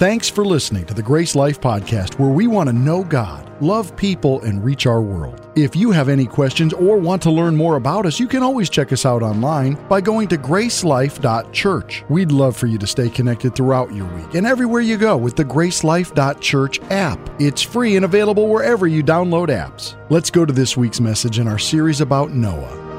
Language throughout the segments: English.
Thanks for listening to the GraceLife Podcast, where we want to know God, love people, and reach our world. If you have any questions or want to learn more about us, you can always check us out online by going to gracelife.church. We'd love for you to stay connected throughout your week and everywhere you go with the gracelife.church app. It's free and available wherever you download apps. Let's go to this week's message in our series about Noah.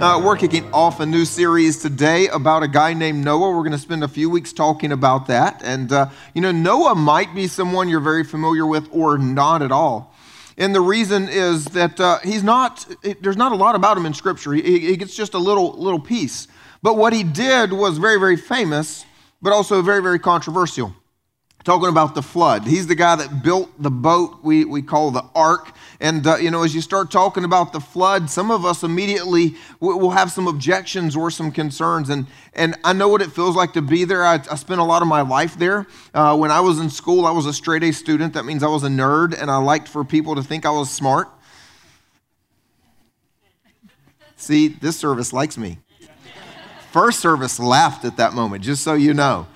Uh, we're kicking off a new series today about a guy named Noah. We're going to spend a few weeks talking about that. And, uh, you know, Noah might be someone you're very familiar with or not at all. And the reason is that uh, he's not, there's not a lot about him in Scripture. He, he gets just a little, little piece. But what he did was very, very famous, but also very, very controversial talking about the flood. He's the guy that built the boat we, we call the ark. And, uh, you know, as you start talking about the flood, some of us immediately will have some objections or some concerns. And, and I know what it feels like to be there. I, I spent a lot of my life there. Uh, when I was in school, I was a straight A student. That means I was a nerd, and I liked for people to think I was smart. See, this service likes me. First service laughed at that moment, just so you know.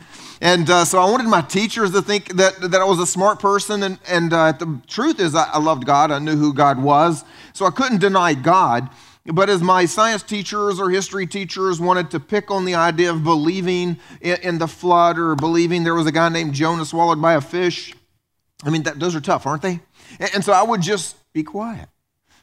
And uh, so I wanted my teachers to think that, that I was a smart person. And, and uh, the truth is, I, I loved God. I knew who God was. So I couldn't deny God. But as my science teachers or history teachers wanted to pick on the idea of believing in, in the flood or believing there was a guy named Jonah swallowed by a fish, I mean, that, those are tough, aren't they? And, and so I would just be quiet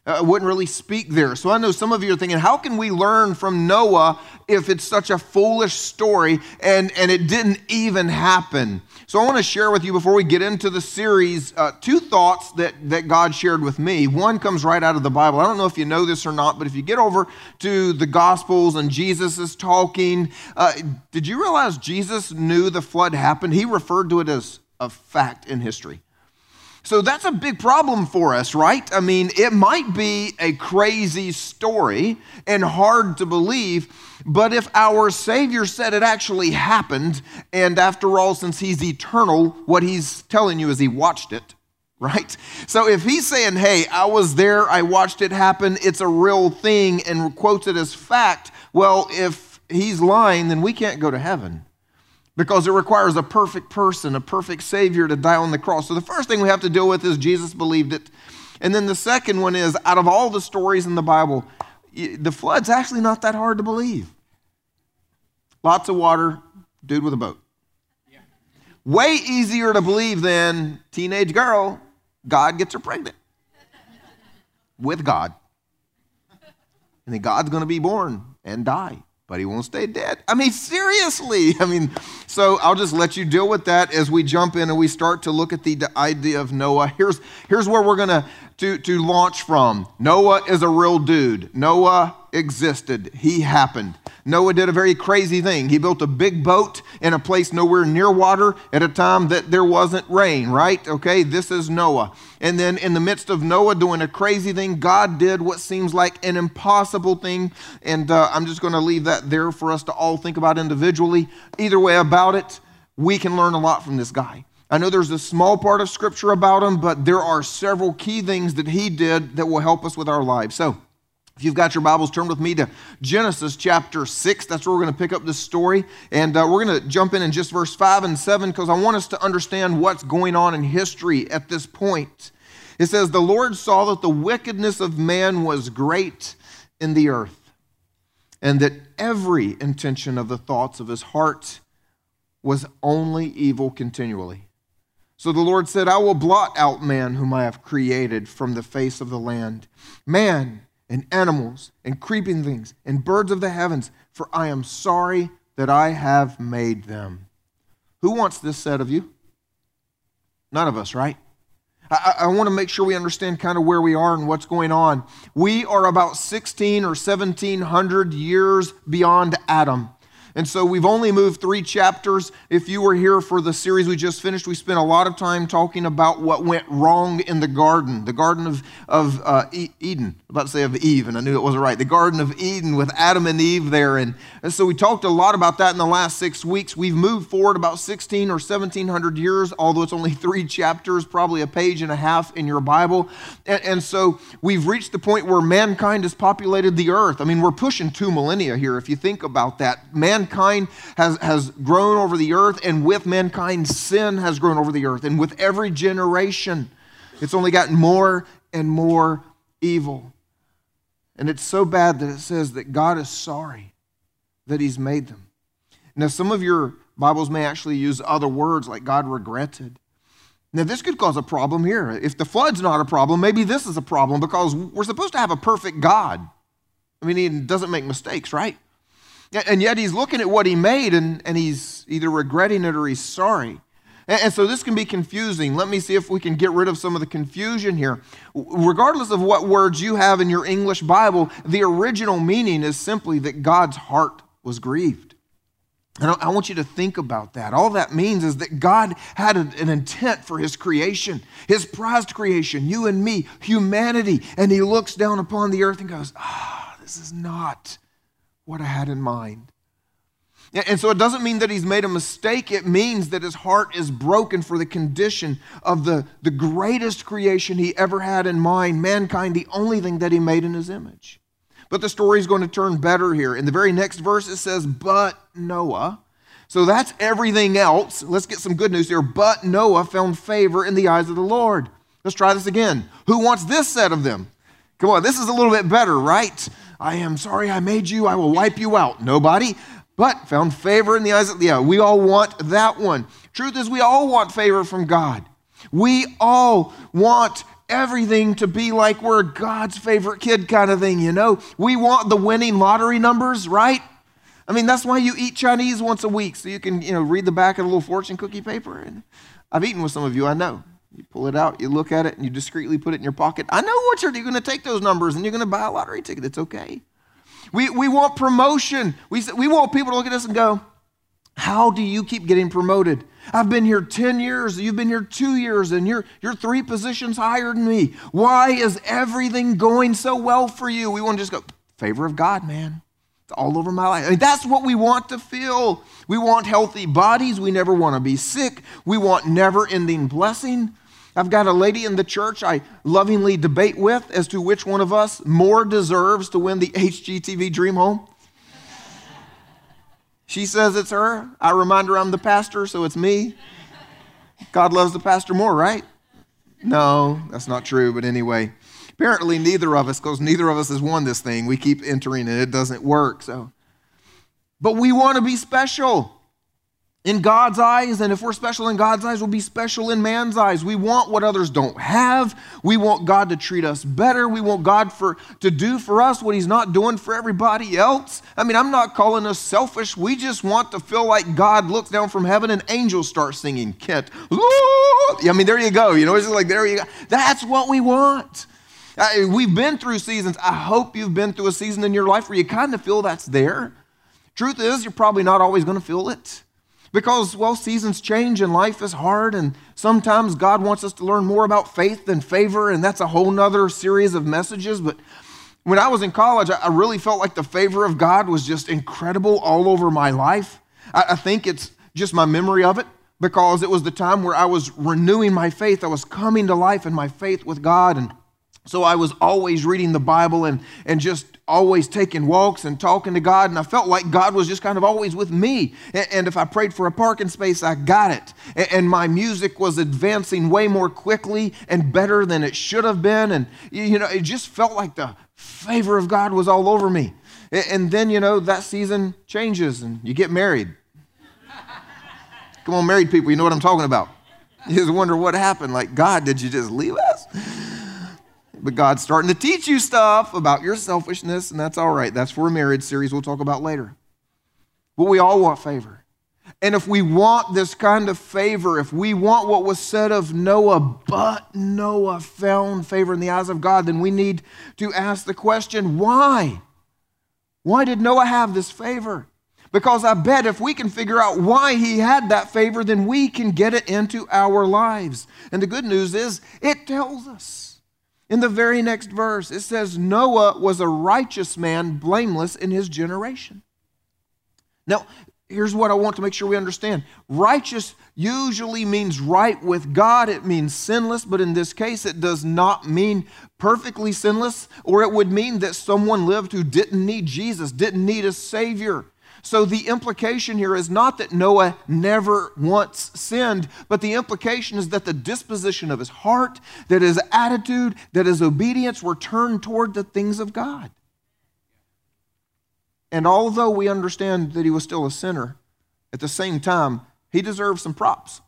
uh, wouldn't really speak there. So I know some of you are thinking, how can we learn from Noah if it's such a foolish story and, and it didn't even happen? So I want to share with you before we get into the series uh, two thoughts that, that God shared with me. One comes right out of the Bible. I don't know if you know this or not, but if you get over to the Gospels and Jesus is talking, uh, did you realize Jesus knew the flood happened? He referred to it as a fact in history. So that's a big problem for us, right? I mean, it might be a crazy story and hard to believe, but if our Savior said it actually happened, and after all, since He's eternal, what He's telling you is He watched it, right? So if He's saying, hey, I was there, I watched it happen, it's a real thing, and quotes it as fact, well, if He's lying, then we can't go to heaven because it requires a perfect person, a perfect Savior to die on the cross. So the first thing we have to deal with is Jesus believed it. And then the second one is out of all the stories in the Bible, the flood's actually not that hard to believe. Lots of water, dude with a boat. Way easier to believe than teenage girl, God gets her pregnant with God. And then God's going to be born and die but he won't stay dead. I mean, seriously. I mean, so I'll just let you deal with that as we jump in and we start to look at the idea of Noah. Here's, here's where we're going to to, to launch from. Noah is a real dude. Noah existed. He happened. Noah did a very crazy thing. He built a big boat in a place nowhere near water at a time that there wasn't rain, right? Okay, this is Noah. And then in the midst of Noah doing a crazy thing, God did what seems like an impossible thing. And uh, I'm just going to leave that there for us to all think about individually. Either way about it, we can learn a lot from this guy. I know there's a small part of scripture about him, but there are several key things that he did that will help us with our lives. So, if you've got your Bibles, turn with me to Genesis chapter 6. That's where we're going to pick up this story. And uh, we're going to jump in in just verse 5 and 7 because I want us to understand what's going on in history at this point. It says, The Lord saw that the wickedness of man was great in the earth, and that every intention of the thoughts of his heart was only evil continually. So the Lord said, I will blot out man whom I have created from the face of the land, man and animals and creeping things and birds of the heavens, for I am sorry that I have made them. Who wants this said of you? None of us, right? I, I, want to make sure we understand kind of where we are and what's going on. We are about 16 or 1700 years beyond Adam. And so we've only moved three chapters. If you were here for the series we just finished, we spent a lot of time talking about what went wrong in the garden, the Garden of, of uh, Eden. I'm about to say of Eve, and I knew it wasn't right. The Garden of Eden with Adam and Eve there. And, and so we talked a lot about that in the last six weeks. We've moved forward about 16 or 1700 years, although it's only three chapters, probably a page and a half in your Bible. And, and so we've reached the point where mankind has populated the earth. I mean, we're pushing two millennia here if you think about that. Man mankind has, has grown over the earth, and with mankind, sin has grown over the earth. And with every generation, it's only gotten more and more evil. And it's so bad that it says that God is sorry that He's made them. Now, some of your Bibles may actually use other words like God regretted. Now, this could cause a problem here. If the flood's not a problem, maybe this is a problem because we're supposed to have a perfect God. I mean, he doesn't make mistakes, right? And yet he's looking at what he made and, and he's either regretting it or he's sorry. And, so this can be confusing. Let me see if we can get rid of some of the confusion here. Regardless of what words you have in your English Bible, the original meaning is simply that God's heart was grieved. And I want you to think about that. All that means is that God had an intent for his creation, his prized creation, you and me, humanity. And he looks down upon the earth and goes, Ah, oh, this is not what I had in mind. And so it doesn't mean that he's made a mistake. It means that his heart is broken for the condition of the, the greatest creation he ever had in mind, mankind, the only thing that he made in his image. But the story is going to turn better here. In the very next verse, it says, But Noah. So that's everything else. Let's get some good news here. But Noah found favor in the eyes of the Lord. Let's try this again. Who wants this set of them? Come on, this is a little bit better, right? I am sorry I made you. I will wipe you out. Nobody, but found favor in the eyes of, the, yeah, we all want that one. Truth is, we all want favor from God. We all want everything to be like we're God's favorite kid kind of thing, you know? We want the winning lottery numbers, right? I mean, that's why you eat Chinese once a week, so you can, you know, read the back of the little fortune cookie paper. And I've eaten with some of you, I know. You pull it out, you look at it, and you discreetly put it in your pocket. I know what you're, you're going to take those numbers and you're going to buy a lottery ticket. It's okay. We, we want promotion. We, we want people to look at us and go, How do you keep getting promoted? I've been here 10 years, you've been here two years, and you're, you're three positions higher than me. Why is everything going so well for you? We want to just go, favor of God, man. It's all over my life. I mean, that's what we want to feel. We want healthy bodies. We never want to be sick. We want never ending blessing. I've got a lady in the church I lovingly debate with as to which one of us more deserves to win the HGTV Dream Home. She says it's her. I remind her I'm the pastor, so it's me. God loves the pastor more, right? No, that's not true, but anyway. Apparently, neither of us, because neither of us has won this thing. We keep entering and it doesn't work. So, but we want to be special in God's eyes, and if we're special in God's eyes, we'll be special in man's eyes. We want what others don't have. We want God to treat us better. We want God for to do for us what He's not doing for everybody else. I mean, I'm not calling us selfish. We just want to feel like God looks down from heaven and angels start singing, Kent. I mean, there you go. You know, it's just like there you go. That's what we want. I, we've been through seasons. I hope you've been through a season in your life where you kind of feel that's there. Truth is, you're probably not always going to feel it. Because, well, seasons change and life is hard, and sometimes God wants us to learn more about faith than favor, and that's a whole nother series of messages. But when I was in college, I really felt like the favor of God was just incredible all over my life. I think it's just my memory of it because it was the time where I was renewing my faith. I was coming to life in my faith with God, and so I was always reading the Bible and, and just always taking walks and talking to God. And I felt like God was just kind of always with me. And, and if I prayed for a parking space, I got it. And, and, my music was advancing way more quickly and better than it should have been. And, you know, it just felt like the favor of God was all over me. And, and then, you know, that season changes and you get married. Come on, married people, you know what I'm talking about. You just wonder what happened. Like, God, did you just leave us? But God's starting to teach you stuff about your selfishness, and that's all right. That's for a marriage series we'll talk about later. But we all want favor. And if we want this kind of favor, if we want what was said of Noah, but Noah found favor in the eyes of God, then we need to ask the question why? Why did Noah have this favor? Because I bet if we can figure out why he had that favor, then we can get it into our lives. And the good news is, it tells us. In the very next verse, it says, Noah was a righteous man, blameless in his generation. Now, here's what I want to make sure we understand righteous usually means right with God, it means sinless, but in this case, it does not mean perfectly sinless, or it would mean that someone lived who didn't need Jesus, didn't need a Savior. So the implication here is not that Noah never once sinned, but the implication is that the disposition of his heart, that his attitude, that his obedience were turned toward the things of God. And although we understand that he was still a sinner, at the same time, he deserves some props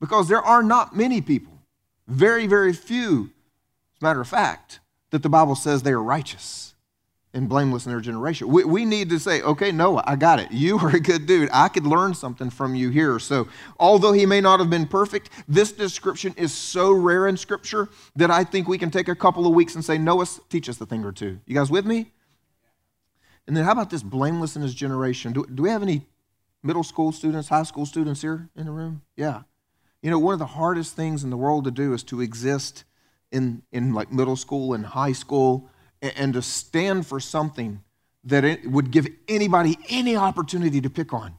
because there are not many people, very, very few, as a matter of fact, that the Bible says they are righteous and blameless in their generation. We, we need to say, okay, Noah, I got it. You are a good dude. I could learn something from you here. So, although he may not have been perfect, this description is so rare in Scripture that I think we can take a couple of weeks and say, Noah, teach us a thing or two. You guys with me? And then, how about this blameless in his generation? Do, do we have any middle school students, high school students here in the room? Yeah. You know, one of the hardest things in the world to do is to exist in, in like middle school and high school and, to stand for something that it would give anybody any opportunity to pick on.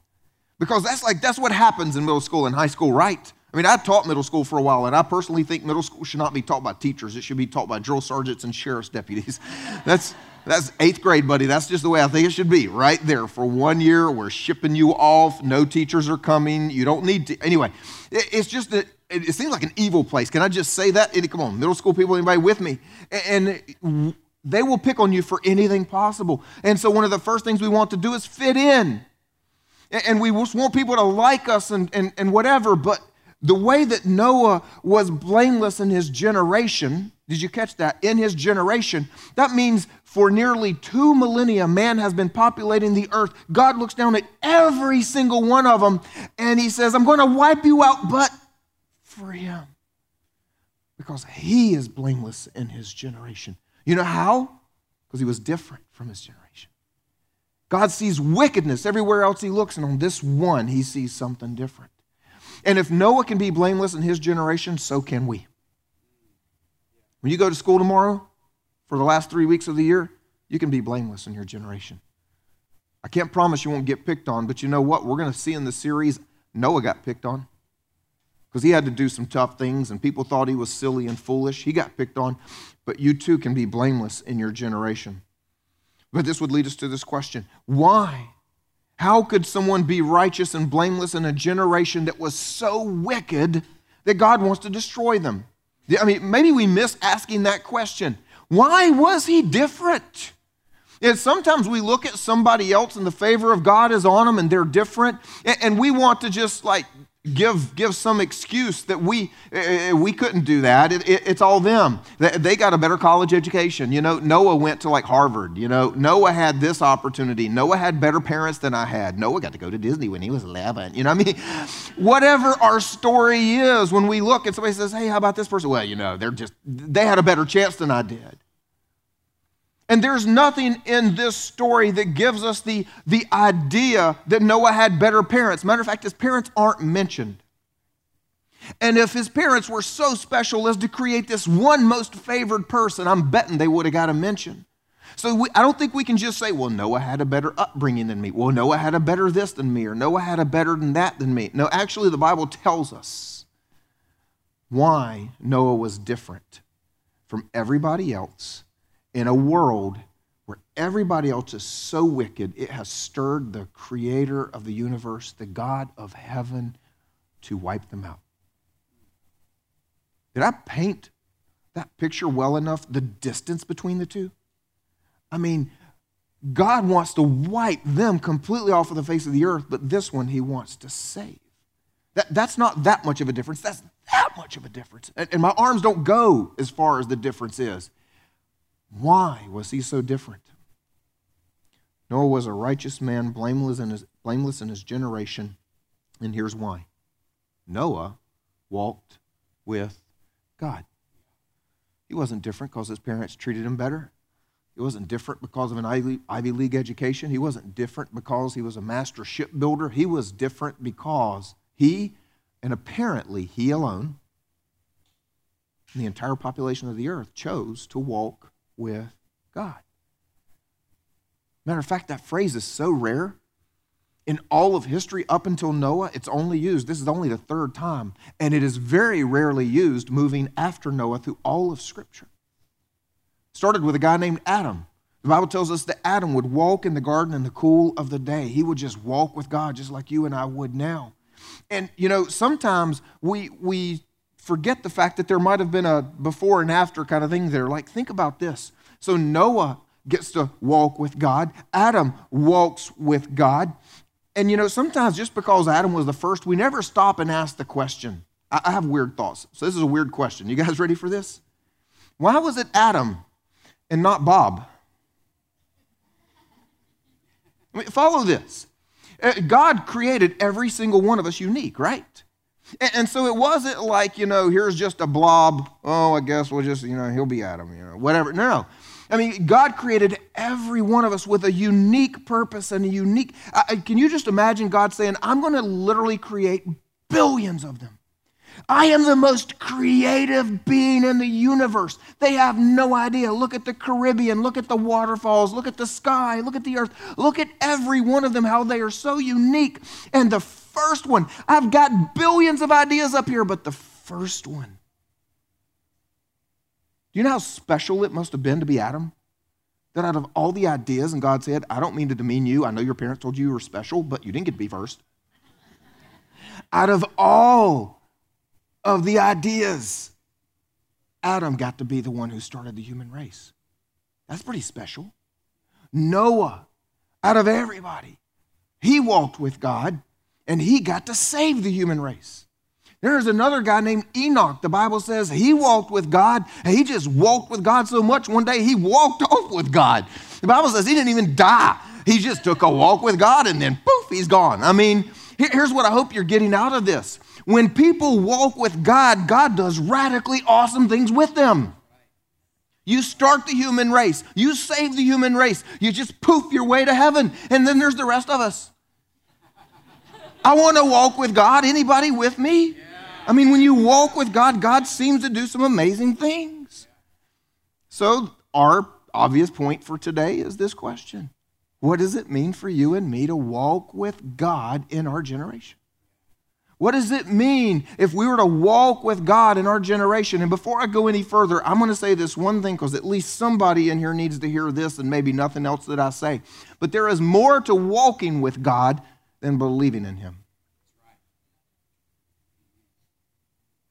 Because that's like, that's what happens in middle school and high school, right? I mean, I taught middle school for a while, and I personally think middle school should not be taught by teachers. It should be taught by drill sergeants and sheriff's deputies. That's, that's eighth grade, buddy. That's just the way I think it should be. Right there. For one year, we're shipping you off. No teachers are coming. You don't need to. Anyway, it's just that it seems like an evil place. Can I just say that? Come on, middle school people, anybody with me? And they will pick on you for anything possible. And so, one of the first things we want to do is fit in. And we just want people to like us and, and, and whatever. But the way that Noah was blameless in his generation, did you catch that? In his generation, that means for nearly two millennia, man has been populating the earth. God looks down at every single one of them and he says, I'm going to wipe you out, but for him. Because he is blameless in his generation. You know how? Because he was different from his generation. God sees wickedness everywhere else he looks, and on this one, he sees something different. And if Noah can be blameless in his generation, so can we. When you go to school tomorrow, for the last three weeks of the year, you can be blameless in your generation. I can't promise you won't get picked on, but you know what? We're going to see in the series Noah got picked on because he had to do some tough things and people thought he was silly and foolish. He got picked on, but you too can be blameless in your generation. But this would lead us to this question why? How could someone be righteous and blameless in a generation that was so wicked that God wants to destroy them? I mean, maybe we miss asking that question. Why was he different? And sometimes we look at somebody else and the favor of God is on them and they're different, and we want to just like give, give some excuse that we, uh, we couldn't do that. It, it, it's all them. They got a better college education. You know, Noah went to like Harvard. You know, Noah had this opportunity. Noah had better parents than I had. Noah got to go to Disney when he was 11. You know I mean? Whatever our story is, when we look and somebody says, hey, how about this person? Well, you know, they're just, they had a better chance than I did. And there's nothing in this story that gives us the, the idea that Noah had better parents. Matter of fact, his parents aren't mentioned. And if his parents were so special as to create this one most favored person, I'm betting they would have got a mention. So we, I don't think we can just say, well, Noah had a better upbringing than me. Well, Noah had a better this than me, or Noah had a better than that than me. No, actually, the Bible tells us why Noah was different from everybody else in a world where everybody else is so wicked, it has stirred the creator of the universe, the God of heaven, to wipe them out. Did I paint that picture well enough? The distance between the two? I mean, God wants to wipe them completely off of the face of the earth, but this one he wants to save. That, that's not that much of a difference. That's that much of a difference. And, and my arms don't go as far as the difference is. Why was he so different? Noah was a righteous man, blameless in his, blameless in his generation, and here's why Noah walked with God. He wasn't different because his parents treated him better. He wasn't different because of an Ivy, Ivy League education. He wasn't different because he was a master shipbuilder. He was different because he, and apparently he alone, the entire population of the earth chose to walk with God. Matter of fact, that phrase is so rare. In all of history up until Noah, it's only used, this is only the third time, and it is very rarely used moving after Noah through all of Scripture. Started with a guy named Adam. The Bible tells us that Adam would walk in the garden in the cool of the day. He would just walk with God just like you and I would now. And you know, sometimes we we forget the fact that there might have been a before and after kind of thing there. Like think about this. So Noah gets to walk with God. Adam walks with God. And you know, sometimes just because Adam was the first, we never stop and ask the question. I have weird thoughts. So this is a weird question. You guys ready for this? Why was it Adam and not Bob? I mean, follow this. Uh, God created every single one of us unique, right? And so it wasn't like, you know, here's just a blob. Oh, I guess we'll just, you know, he'll be Adam, you know, whatever. No. I mean, God created every one of us with a unique purpose and a unique. Can you just imagine God saying, I'm going to literally create billions of them? I am the most creative being in the universe. They have no idea. Look at the Caribbean, look at the waterfalls, look at the sky, look at the earth. Look at every one of them, how they are so unique. And the first one, I've got billions of ideas up here, but the first one. Do you know how special it must have been to be Adam? That out of all the ideas, and God said, I don't mean to demean you. I know your parents told you you were special, but you didn't get to be first. Out of all of the ideas, Adam got to be the one who started the human race. That's pretty special. Noah, out of everybody, he walked with God and he got to save the human race. There's another guy named Enoch. The Bible says he walked with God. He just walked with God so much one day he walked off with God. The Bible says he didn't even die. He just took a walk with God and then poof, he's gone. I mean, here's what I hope you're getting out of this. When people walk with God, God does radically awesome things with them. You start the human race, you save the human race, you just poof your way to heaven, and then there's the rest of us. I want to walk with God. Anybody with me? I mean, when you walk with God, God seems to do some amazing things. So, our obvious point for today is this question What does it mean for you and me to walk with God in our generation? What does it mean if we were to walk with God in our generation? And before I go any further, I'm going to say this one thing because at least somebody in here needs to hear this and maybe nothing else that I say. But there is more to walking with God than believing in Him.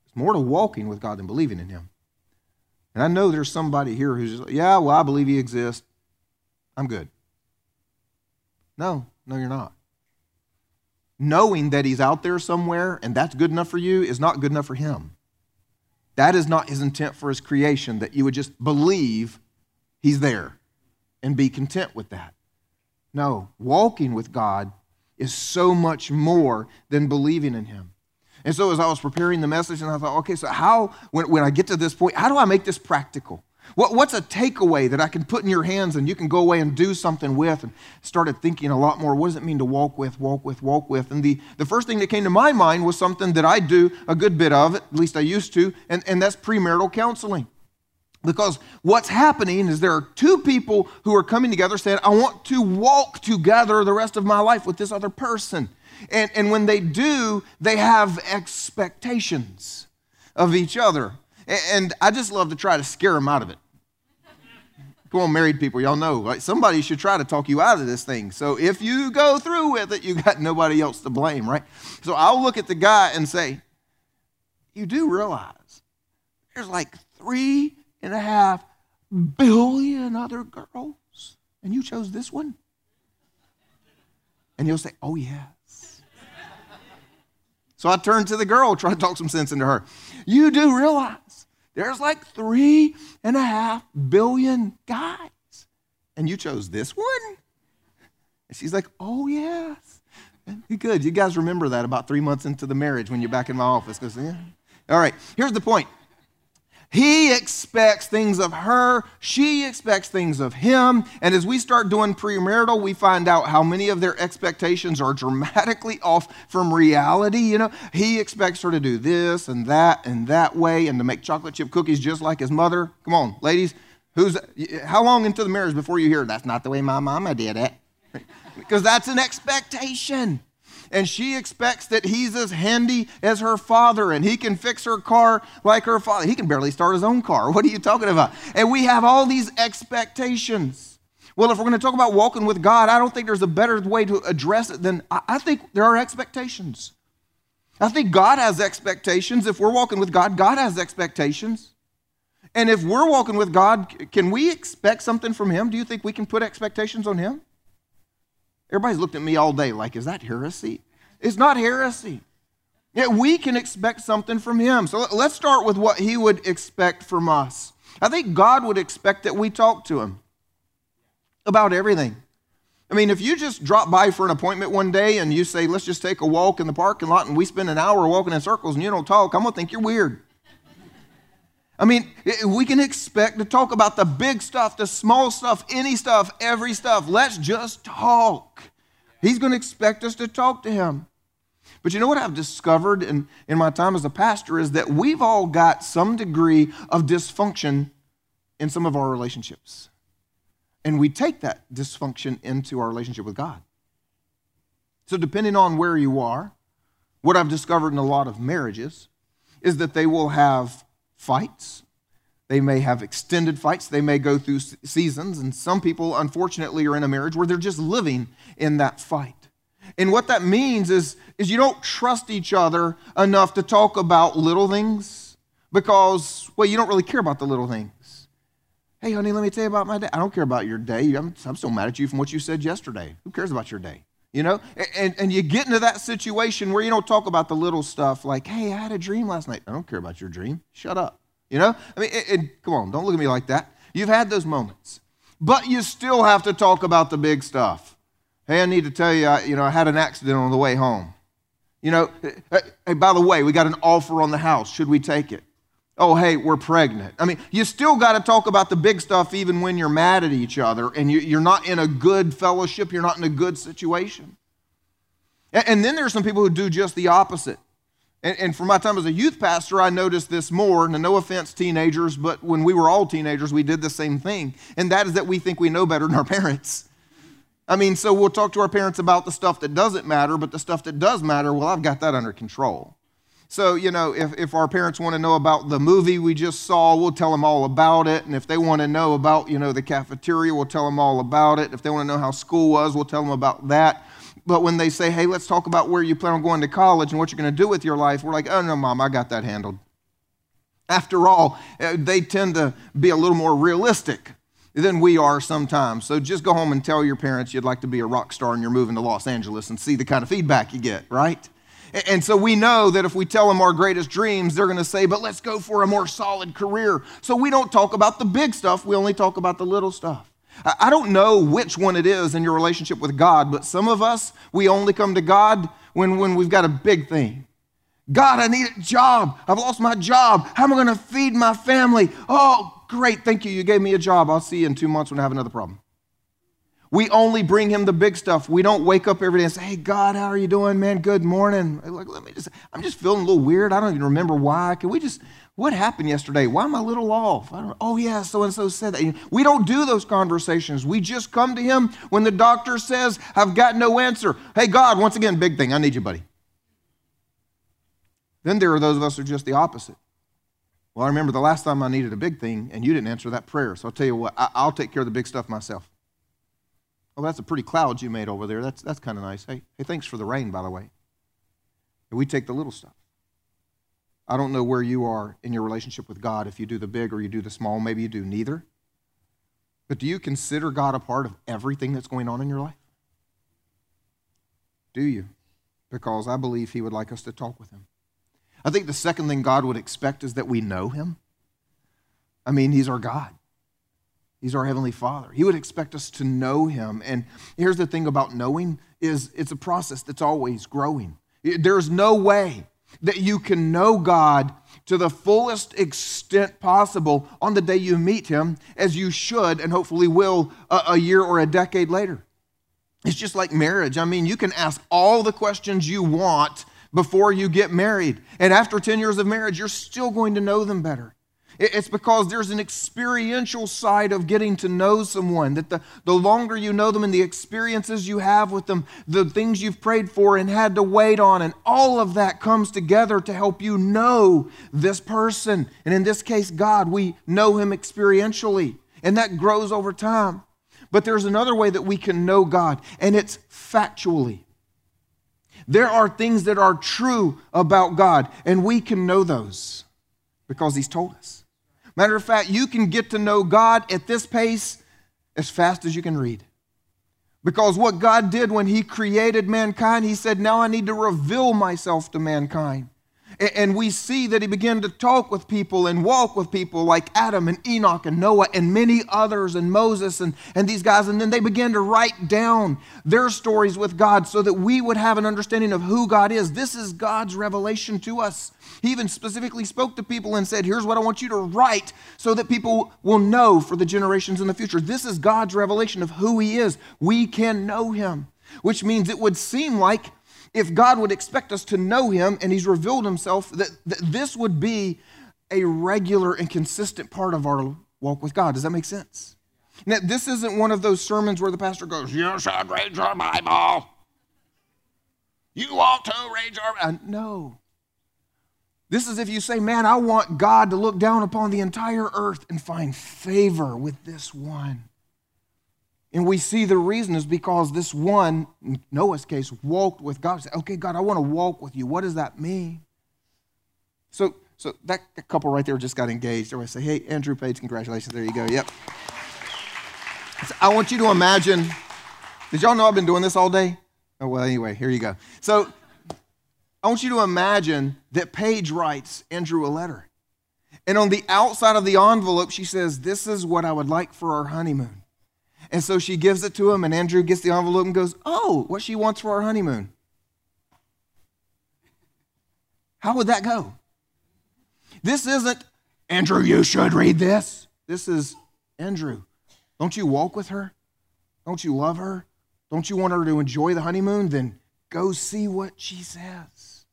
It's more to walking with God than believing in Him. And I know there's somebody here who's just, yeah, well, I believe He exists. I'm good. No, no, you're not knowing that he's out there somewhere and that's good enough for you is not good enough for him. That is not his intent for his creation, that you would just believe he's there and be content with that. No, walking with God is so much more than believing in him. And so, as I was preparing the message, and I thought, okay, so how, when, when I get to this point, how do I make this practical? What, what's a takeaway that I can put in your hands and you can go away and do something with? And started thinking a lot more. What does it mean to walk with, walk with, walk with? And the, the first thing that came to my mind was something that I do a good bit of, at least I used to, and, and that's premarital counseling. Because what's happening is there are two people who are coming together saying, I want to walk together the rest of my life with this other person. And, and when they do, they have expectations of each other. And I just love to try to scare them out of it. Come on, married people, y'all know. Like somebody should try to talk you out of this thing. So if you go through with it, you got nobody else to blame, right? So I'll look at the guy and say, You do realize there's like three and a half billion other girls, and you chose this one? And he'll say, Oh, yes. so I turn to the girl, try to talk some sense into her. You do realize there's like three and a half billion guys. And you chose this one? And she's like, oh, yes. Good. You guys remember that about three months into the marriage when you're back in my office. Yeah. All right, here's the point he expects things of her, she expects things of him. And as we start doing premarital, we find out how many of their expectations are dramatically off from reality. You know, he expects her to do this and that and that way and to make chocolate chip cookies just like his mother. Come on, ladies. Who's how long into the marriage before you hear that's not the way my mama did it? Because that's an expectation and she expects that he's as handy as her father and he can fix her car like her father. He can barely start his own car. What are you talking about? And we have all these expectations. Well, if we're going to talk about walking with God, I don't think there's a better way to address it than I think there are expectations. I think God has expectations. If we're walking with God, God has expectations. And if we're walking with God, can we expect something from Him? Do you think we can put expectations on Him? Everybody's looked at me all day like, is that heresy? It's not heresy. Yet we can expect something from Him. So let's start with what He would expect from us. I think God would expect that we talk to Him about everything. I mean, if you just drop by for an appointment one day and you say, let's just take a walk in the parking lot and we spend an hour walking in circles and you don't talk, I'm going to think you're weird. I mean, we can expect to talk about the big stuff, the small stuff, any stuff, every stuff. Let's just talk. He's going to expect us to talk to him. But you know what I've discovered in, in my time as a pastor is that we've all got some degree of dysfunction in some of our relationships. And we take that dysfunction into our relationship with God. So, depending on where you are, what I've discovered in a lot of marriages is that they will have fights. They may have extended fights. They may go through seasons. And some people, unfortunately, are in a marriage where they're just living in that fight. And what that means is, is you don't trust each other enough to talk about little things because, well, you don't really care about the little things. Hey, honey, let me tell you about my day. I don't care about your day. I'm, I'm still mad at you from what you said yesterday. Who cares about your day? You know? And, and you get into that situation where you don't talk about the little stuff like, hey, I had a dream last night. I don't care about your dream. Shut up. You know? I mean, it, it, come on, don't look at me like that. You've had those moments. But you still have to talk about the big stuff. Hey, I need to tell you, I, you know, I had an accident on the way home. You know, eh, eh, hey, by the way, we got an offer on the house. Should we take it? Oh, hey, we're pregnant. I mean, you still got to talk about the big stuff even when you're mad at each other and you're not in a good fellowship, you're not in a good situation. And then there are some people who do just the opposite. And, for my time as a youth pastor, I noticed this more. And no offense, teenagers, but when we were all teenagers, we did the same thing. And that is that we think we know better than our parents. I mean, so we'll talk to our parents about the stuff that doesn't matter, but the stuff that does matter, well, I've got that under control. So, you know, if, if our parents want to know about the movie we just saw, we'll tell them all about it. And if they want to know about, you know, the cafeteria, we'll tell them all about it. If they want to know how school was, we'll tell them about that. But when they say, hey, let's talk about where you plan on going to college and what you're going to do with your life, we're like, oh, no, mom, I got that handled. After all, eh, they tend to be a little more realistic than we are sometimes. So just go home and tell your parents you'd like to be a rock star and you're moving to Los Angeles and see the kind of feedback you get, right? And so we know that if we tell them our greatest dreams, they're going to say, but let's go for a more solid career. So we don't talk about the big stuff, we only talk about the little stuff. I don't know which one it is in your relationship with God, but some of us, we only come to God when, when we've got a big thing. God, I need a job. I've lost my job. How am I going to feed my family? Oh, Great, thank you. You gave me a job. I'll see you in two months when I have another problem. We only bring him the big stuff. We don't wake up every day and say, Hey, God, how are you doing, man? Good morning. Like, let me just, I'm just feeling a little weird. I don't even remember why. Can we just, what happened yesterday? Why am I a little off? Oh, yeah, so and so said that. We don't do those conversations. We just come to him when the doctor says, I've got no answer. Hey, God, once again, big thing. I need you, buddy. Then there are those of us who are just the opposite. Well, I remember the last time I needed a big thing and you didn't answer that prayer. So I'll tell you what, I, will take care of the big stuff myself. Oh, that's a pretty cloud you made over there. That's, that's kind of nice. Hey, hey, thanks for the rain, by the way. And we take the little stuff. I don't know where you are in your relationship with God, if you do the big or you do the small. Maybe you do neither. But do you consider God a part of everything that's going on in your life? Do you? Because I believe He would like us to talk with Him. I think the second thing God would expect is that we know Him. I mean, He's our God. He's our heavenly Father. He would expect us to know Him. And here's the thing about knowing is it's a process that's always growing. There's no way that you can know God to the fullest extent possible on the day you meet Him, as you should and hopefully will a, a year or a decade later. It's just like marriage. I mean, you can ask all the questions you want before you get married. And after 10 years of marriage, you're still going to know them better. It's because there's an experiential side of getting to know someone, that the, the longer you know them and the experiences you have with them, the things you've prayed for and had to wait on, and all of that comes together to help you know this person. And in this case, God, we know him experientially, and that grows over time. But there's another way that we can know God, and it's factually. There are things that are true about God, and we can know those because He's told us. Matter of fact, you can get to know God at this pace as fast as you can read. Because what God did when He created mankind, He said, Now I need to reveal myself to mankind. And we see that he began to talk with people and walk with people like Adam and Enoch and Noah and many others and Moses and, and these guys. And then they began to write down their stories with God so that we would have an understanding of who God is. This is God's revelation to us. He even specifically spoke to people and said, Here's what I want you to write so that people will know for the generations in the future. This is God's revelation of who He is. We can know Him, which means it would seem like if God would expect us to know Him and He's revealed Himself, that, that this would be a regular and consistent part of our walk with God. Does that make sense? Now, this isn't one of those sermons where the pastor goes, You should read your Bible. You ought to read your Bible. Uh, no. This is if you say, Man, I want God to look down upon the entire earth and find favor with this one. And we see the reason is because this one, Noah's case, walked with God. Said, okay, God, I want to walk with you. What does that mean? So, so that couple right there just got engaged. Everybody say, hey, Andrew Paige, congratulations. There you go. Yep. So I want you to imagine. Did y'all know I've been doing this all day? Oh, well, anyway, here you go. So I want you to imagine that Paige writes Andrew a letter. And on the outside of the envelope, she says, This is what I would like for our honeymoon. And so she gives it to him, and Andrew gets the envelope and goes, Oh, what she wants for our honeymoon. How would that go? This isn't, Andrew, you should read this. This is, Andrew, don't you walk with her? Don't you love her? Don't you want her to enjoy the honeymoon? Then go see what she says.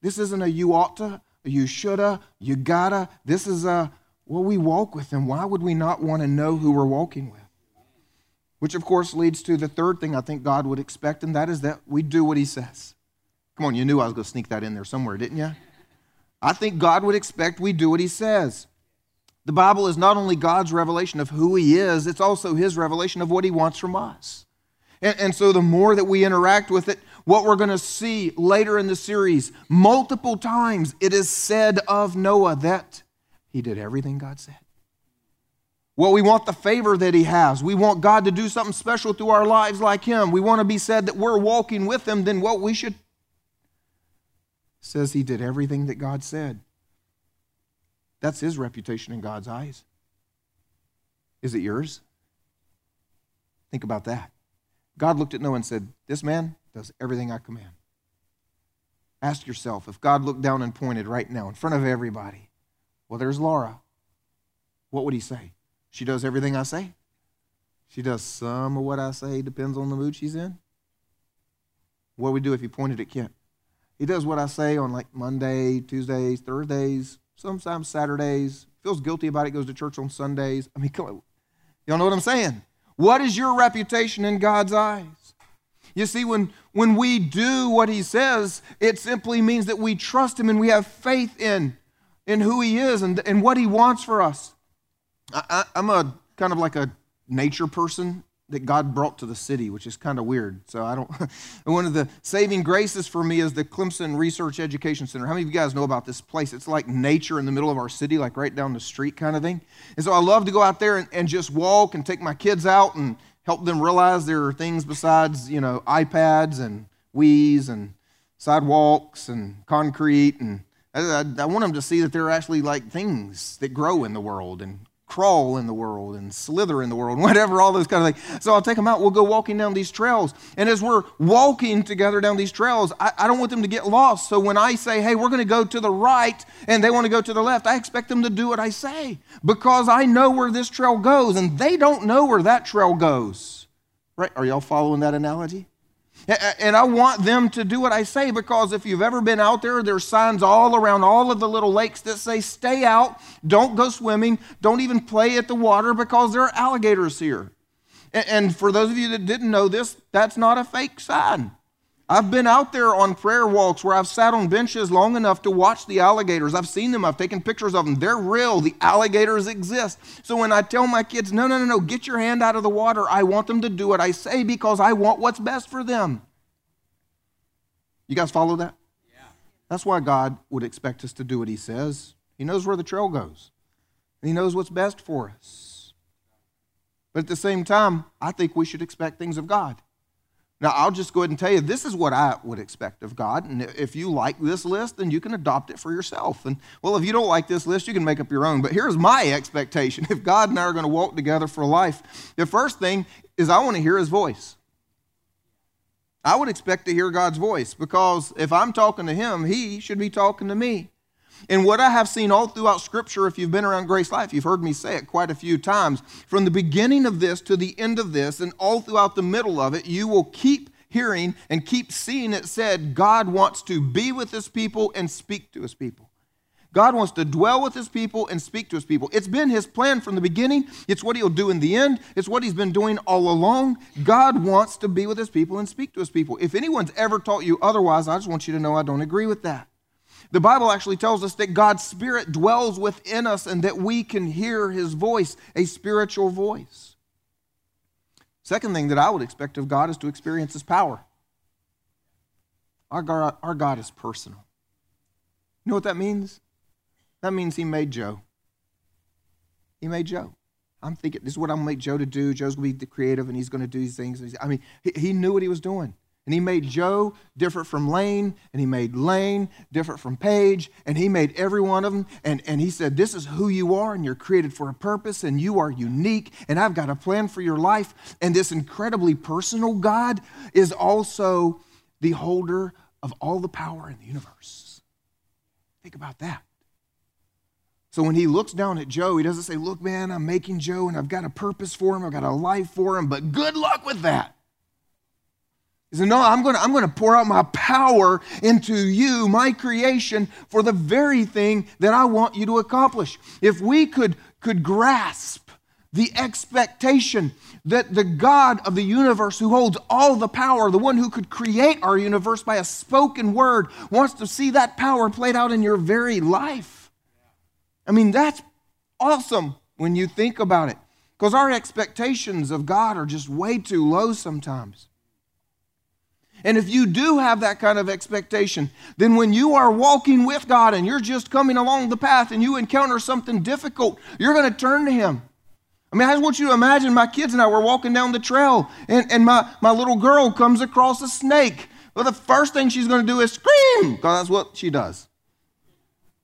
This isn't a you ought to, a you shoulda, you gotta. This is a, well, we walk with them. Why would we not want to know who we're walking with? Which, of course, leads to the third thing I think God would expect, and that is that we do what He says. Come on, you knew I was going to sneak that in there somewhere, didn't you? I think God would expect we do what He says. The Bible is not only God's revelation of who He is, it's also His revelation of what He wants from us. And, and so the more that we interact with it, what we're going to see later in the series, multiple times it is said of Noah that he did everything God said. Well, we want the favor that he has. We want God to do something special through our lives like him. We want to be said that we're walking with him, then what we should says he did everything that God said. That's his reputation in God's eyes. Is it yours? Think about that. God looked at Noah and said, This man does everything I command. Ask yourself if God looked down and pointed right now in front of everybody, well, there's Laura, what would he say? She does everything I say. She does some of what I say, depends on the mood she's in. What we do if he pointed at Kent? He does what I say on like Monday, Tuesdays, Thursdays, sometimes Saturdays. Feels guilty about it, goes to church on Sundays. I mean, come on. Y'all know what I'm saying? What is your reputation in God's eyes? You see, when, when we do what he says, it simply means that we trust him and we have faith in, in who he is and, and what he wants for us. I, am a kind of like a nature person that God brought to the city, which is kind of weird. So I don't. one of the saving graces for me is the Clemson Research Education Center. How many of you guys know about this place? It's like nature in the middle of our city, like right down the street kind of thing. And so I love to go out there and, and just walk and take my kids out and help them realize there are things besides you know iPads and Wii's and sidewalks and concrete and I, I, want them to see that there are actually like things that grow in the world and crawl in the world and slither in the world, whatever, all those kind of things. So I'll take them out. We'll go walking down these trails. And as we're walking together down these trails, I, I don't want them to get lost. So when I say, hey, we're going to go to the right and they want to go to the left, I expect them to do what I say because I know where this trail goes and they don't know where that trail goes. Right? Are y'all following that analogy? And I want them to do what I say because if you've ever been out there, there's signs all around all of the little lakes that say, stay out, don't go swimming, don't even play at the water because there are alligators here. And for those of you that didn't know this, that's not a fake sign. I've been out there on prayer walks where I've sat on benches long enough to watch the alligators. I've seen them, I've taken pictures of them. They're real. The alligators exist. So when I tell my kids, no, no, no, no, get your hand out of the water, I want them to do what I say because I want what's best for them. You guys follow that? Yeah. That's why God would expect us to do what He says. He knows where the trail goes, and He knows what's best for us. But at the same time, I think we should expect things of God. Now, I'll just go ahead and tell you this is what I would expect of God. And if you like this list, then you can adopt it for yourself. And well, if you don't like this list, you can make up your own. But here's my expectation if God and I are going to walk together for life, the first thing is I want to hear his voice. I would expect to hear God's voice because if I'm talking to him, he should be talking to me. And what I have seen all throughout Scripture, if you've been around GraceLife, you've heard me say it quite a few times. From the beginning of this to the end of this, and all throughout the middle of it, you will keep hearing and keep seeing it said God wants to be with his people and speak to his people. God wants to dwell with his people and speak to his people. It's been his plan from the beginning. It's what he'll do in the end. It's what he's been doing all along. God wants to be with his people and speak to his people. If anyone's ever taught you otherwise, I just want you to know I don't agree with that. The Bible actually tells us that God's Spirit dwells within us and that we can hear His voice, a spiritual voice. Second thing that I would expect of God is to experience His power. Our God, our God is personal. You know what that means? That means He made Joe. He made Joe. I'm thinking, this is what I'm going to make Joe to do. Joe's going to be the creative and he's going to do these things. I mean, he knew what he was doing. And he made Joe different from Lane, and he made Lane different from Paige, and he made every one of them. And, and he said, This is who you are, and you're created for a purpose, and you are unique, and I've got a plan for your life. And this incredibly personal God is also the holder of all the power in the universe. Think about that. So when he looks down at Joe, he doesn't say, Look, man, I'm making Joe, and I've got a purpose for him, I've got a life for him, but good luck with that. He said, No, I'm going to I'm going to pour out my power into you, my creation, for the very thing that I want you to accomplish. If we could, could grasp the expectation that the God of the universe, who holds all the power, the one who could create our universe by a spoken word, wants to see that power played out in your very life. I mean, that's awesome when you think about it, because our expectations of God are just way too low sometimes. And if you do have that kind of expectation, then when you are walking with God and you're just coming along the path and you encounter something difficult, you're going to turn to Him. I mean, I just want you to imagine my kids and I were walking down the trail and, and my, my little girl comes across a snake. Well, the first thing she's going to do is scream, because that's what she does.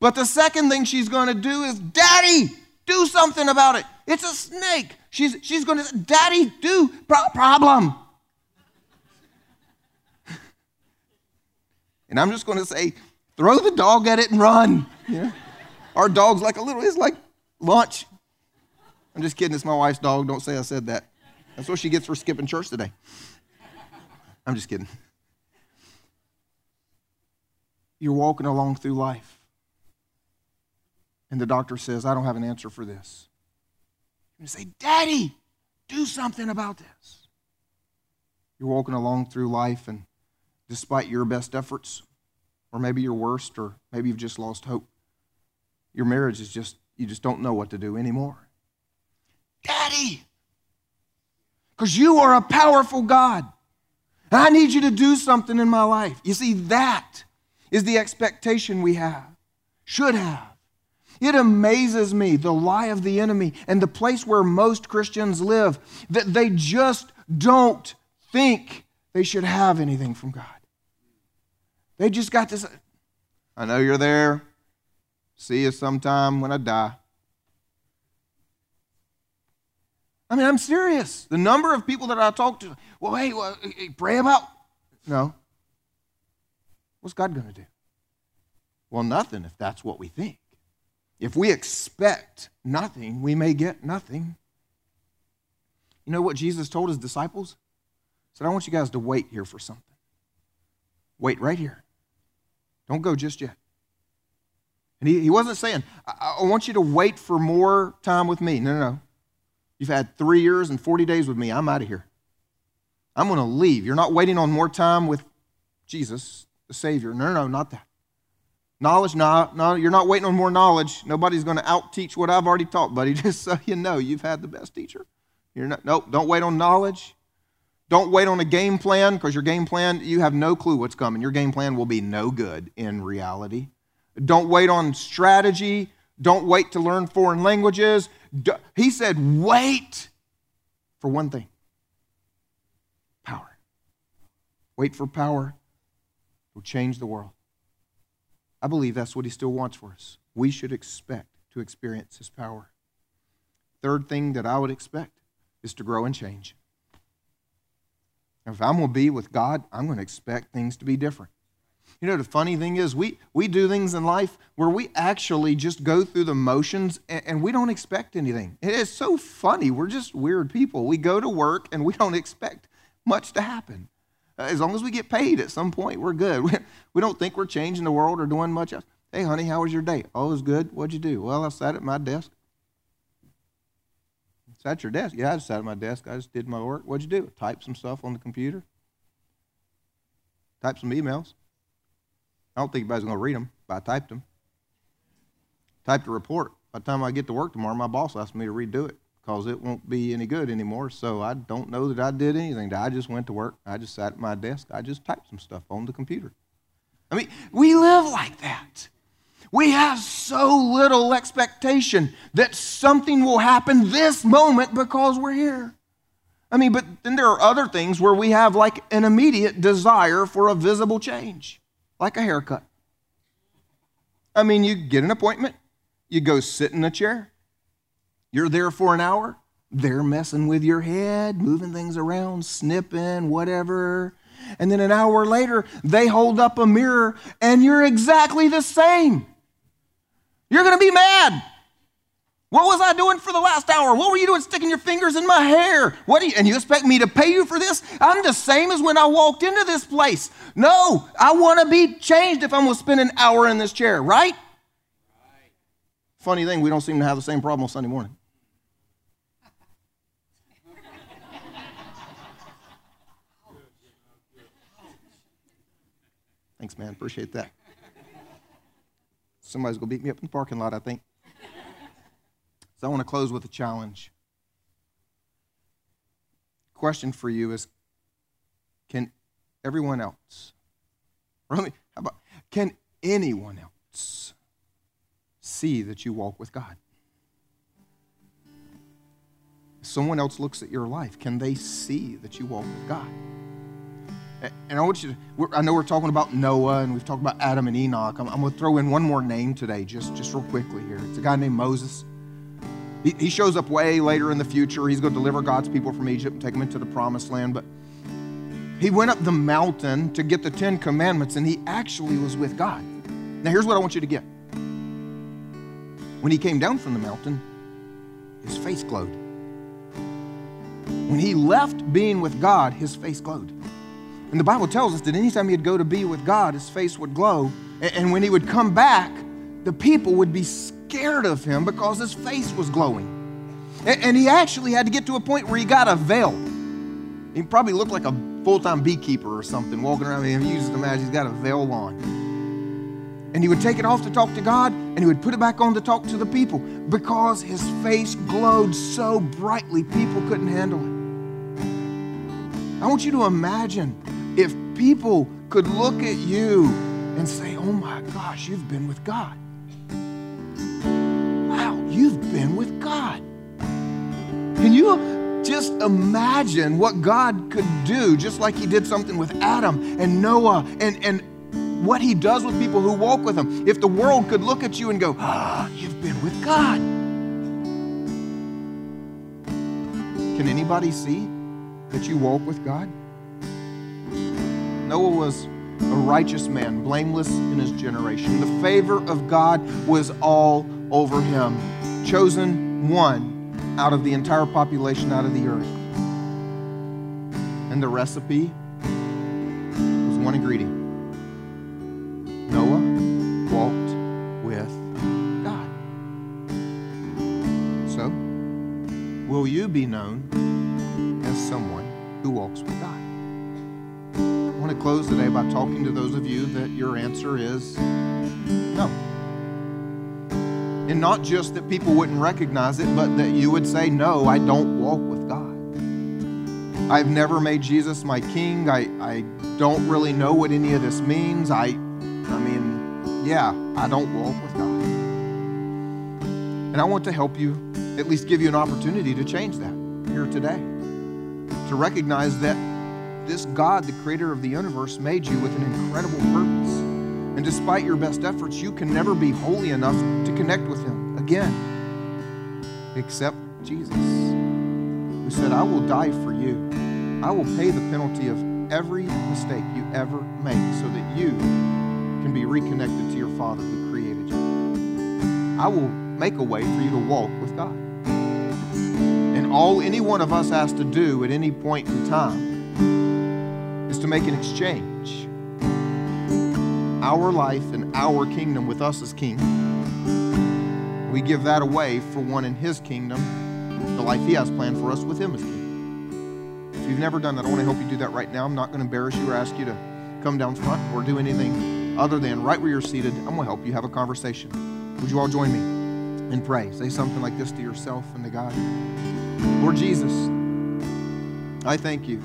But the second thing she's going to do is, Daddy, do something about it. It's a snake. She's, she's going to say, Daddy, do pro- problem. And I'm just going to say, throw the dog at it and run. Yeah. Our dog's like a little, it's like lunch. I'm just kidding. It's my wife's dog. Don't say I said that. That's what she gets for skipping church today. I'm just kidding. You're walking along through life, and the doctor says, I don't have an answer for this. You say, Daddy, do something about this. You're walking along through life, and despite your best efforts, or maybe your worst, or maybe you've just lost hope. Your marriage is just, you just don't know what to do anymore. Daddy, because you are a powerful God. And I need you to do something in my life. You see, that is the expectation we have, should have. It amazes me, the lie of the enemy and the place where most Christians live, that they just don't think they should have anything from God. They just got this. I know you're there. See you sometime when I die. I mean, I'm serious. The number of people that I talk to, well, hey, well, pray about. No. What's God going to do? Well, nothing if that's what we think. If we expect nothing, we may get nothing. You know what Jesus told his disciples? He said, I want you guys to wait here for something. Wait right here. Don't go just yet. And he, he wasn't saying, I, I want you to wait for more time with me. No, no, no. You've had three years and 40 days with me. I'm out of here. I'm going to leave. You're not waiting on more time with Jesus, the Savior. No, no, no, not that. Knowledge, no, no, you're not waiting on more knowledge. Nobody's going to out teach what I've already taught, buddy. Just so you know, you've had the best teacher. You're not, nope, don't wait on knowledge. Don't wait on a game plan because your game plan, you have no clue what's coming. Your game plan will be no good in reality. Don't wait on strategy. Don't wait to learn foreign languages. He said, wait for one thing power. Wait for power will change the world. I believe that's what he still wants for us. We should expect to experience his power. Third thing that I would expect is to grow and change. If I'm going to be with God, I'm going to expect things to be different. You know, the funny thing is, we, we do things in life where we actually just go through the motions and, and we don't expect anything. It is so funny. We're just weird people. We go to work and we don't expect much to happen. As long as we get paid at some point, we're good. We, we don't think we're changing the world or doing much else. Hey, honey, how was your day? Oh, it was good. What'd you do? Well, I sat at my desk. Sat at your desk? Yeah, I just sat at my desk. I just did my work. What'd you do? Type some stuff on the computer. Type some emails. I don't think anybody's going to read them, but I typed them. Typed a report. By the time I get to work tomorrow, my boss asked me to redo it because it won't be any good anymore. So I don't know that I did anything. I just went to work. I just sat at my desk. I just typed some stuff on the computer. I mean, we live like that. We have so little expectation that something will happen this moment because we're here. I mean, but then there are other things where we have like an immediate desire for a visible change, like a haircut. I mean, you get an appointment, you go sit in a chair, you're there for an hour, they're messing with your head, moving things around, snipping, whatever. And then an hour later, they hold up a mirror and you're exactly the same. You're going to be mad. What was I doing for the last hour? What were you doing sticking your fingers in my hair? What do you, and you expect me to pay you for this? I'm the same as when I walked into this place. No, I want to be changed if I'm going to spend an hour in this chair, right? right? Funny thing, we don't seem to have the same problem on Sunday morning. Thanks, man. Appreciate that. Somebody's going to beat me up in the parking lot, I think. So I want to close with a challenge. Question for you is Can everyone else, or let me, how about, can anyone else see that you walk with God? If someone else looks at your life, can they see that you walk with God? And I want you to, I know we're talking about Noah and we've talked about Adam and Enoch. I'm, I'm going to throw in one more name today, just, just real quickly here. It's a guy named Moses. He, he shows up way later in the future. He's going to deliver God's people from Egypt and take them into the promised land. But he went up the mountain to get the Ten Commandments and he actually was with God. Now, here's what I want you to get. When he came down from the mountain, his face glowed. When he left being with God, his face glowed. And the Bible tells us that anytime he'd go to be with God, his face would glow. And when he would come back, the people would be scared of him because his face was glowing. And he actually had to get to a point where he got a veil. He probably looked like a full time beekeeper or something walking around. He uses the imagine he's got a veil on. And he would take it off to talk to God, and he would put it back on to talk to the people because his face glowed so brightly, people couldn't handle it. I want you to imagine if people could look at you and say, oh my gosh, you've been with God. Wow, you've been with God. Can you just imagine what God could do, just like He did something with Adam and Noah and, and what He does with people who walk with Him? If the world could look at you and go, ah, you've been with God. Can anybody see that you walk with God? Noah was a righteous man, blameless in his generation. The favor of God was all over him. Chosen one out of the entire population out of the earth. And the recipe was one ingredient Noah walked with God. So, will you be known as someone who walks with Close today by talking to those of you that your answer is no. And not just that people wouldn't recognize it, but that you would say, No, I don't walk with God. I've never made Jesus my king. I, I don't really know what any of this means. I, I mean, yeah, I don't walk with God. And I want to help you, at least give you an opportunity to change that here today. To recognize that this God, the creator of the universe, made you with an incredible purpose. And despite your best efforts, you can never be holy enough to connect with Him again, except Jesus, who said, I will die for you. I will pay the penalty of every mistake you ever make so that you can be reconnected to your Father who created you. I will make a way for you to walk with God. And all any one of us has to do at any point in time to make an exchange. Our life and our kingdom with us as king. We give that away for one in his kingdom, the life he has planned for us with him as king If you've never done that, I want to help you do that right now. I'm not going to embarrass you or ask you to come down front or do anything other than right where you're seated. I'm going to help you have a conversation. Would you all join me and pray? Say something like this to yourself and to God. Lord Jesus, I thank you.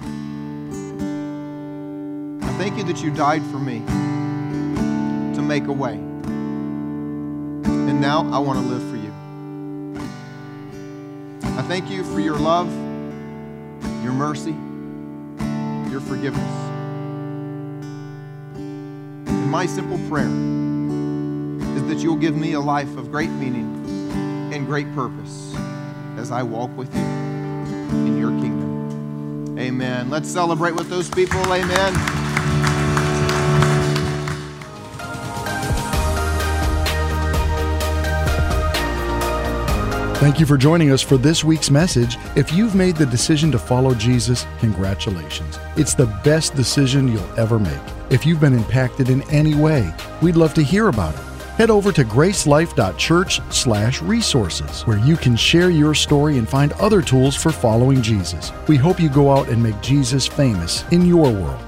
Thank you that you died for me to make a way. And now I want to live for you. I thank you for your love your mercy, your forgiveness. And my simple prayer is that you'll give me a life of great meaning and great purpose as I walk with you in your kingdom. Amen. Let's celebrate with those people. Amen. Thank you for joining us for this week's message. If you've made the decision to follow Jesus, congratulations. It's the best decision you'll ever make. If you've been impacted in any way, we'd love to hear about it. Head over to gracelife.church/resources where you can share your story and find other tools for following Jesus. We hope you go out and make Jesus famous in your world.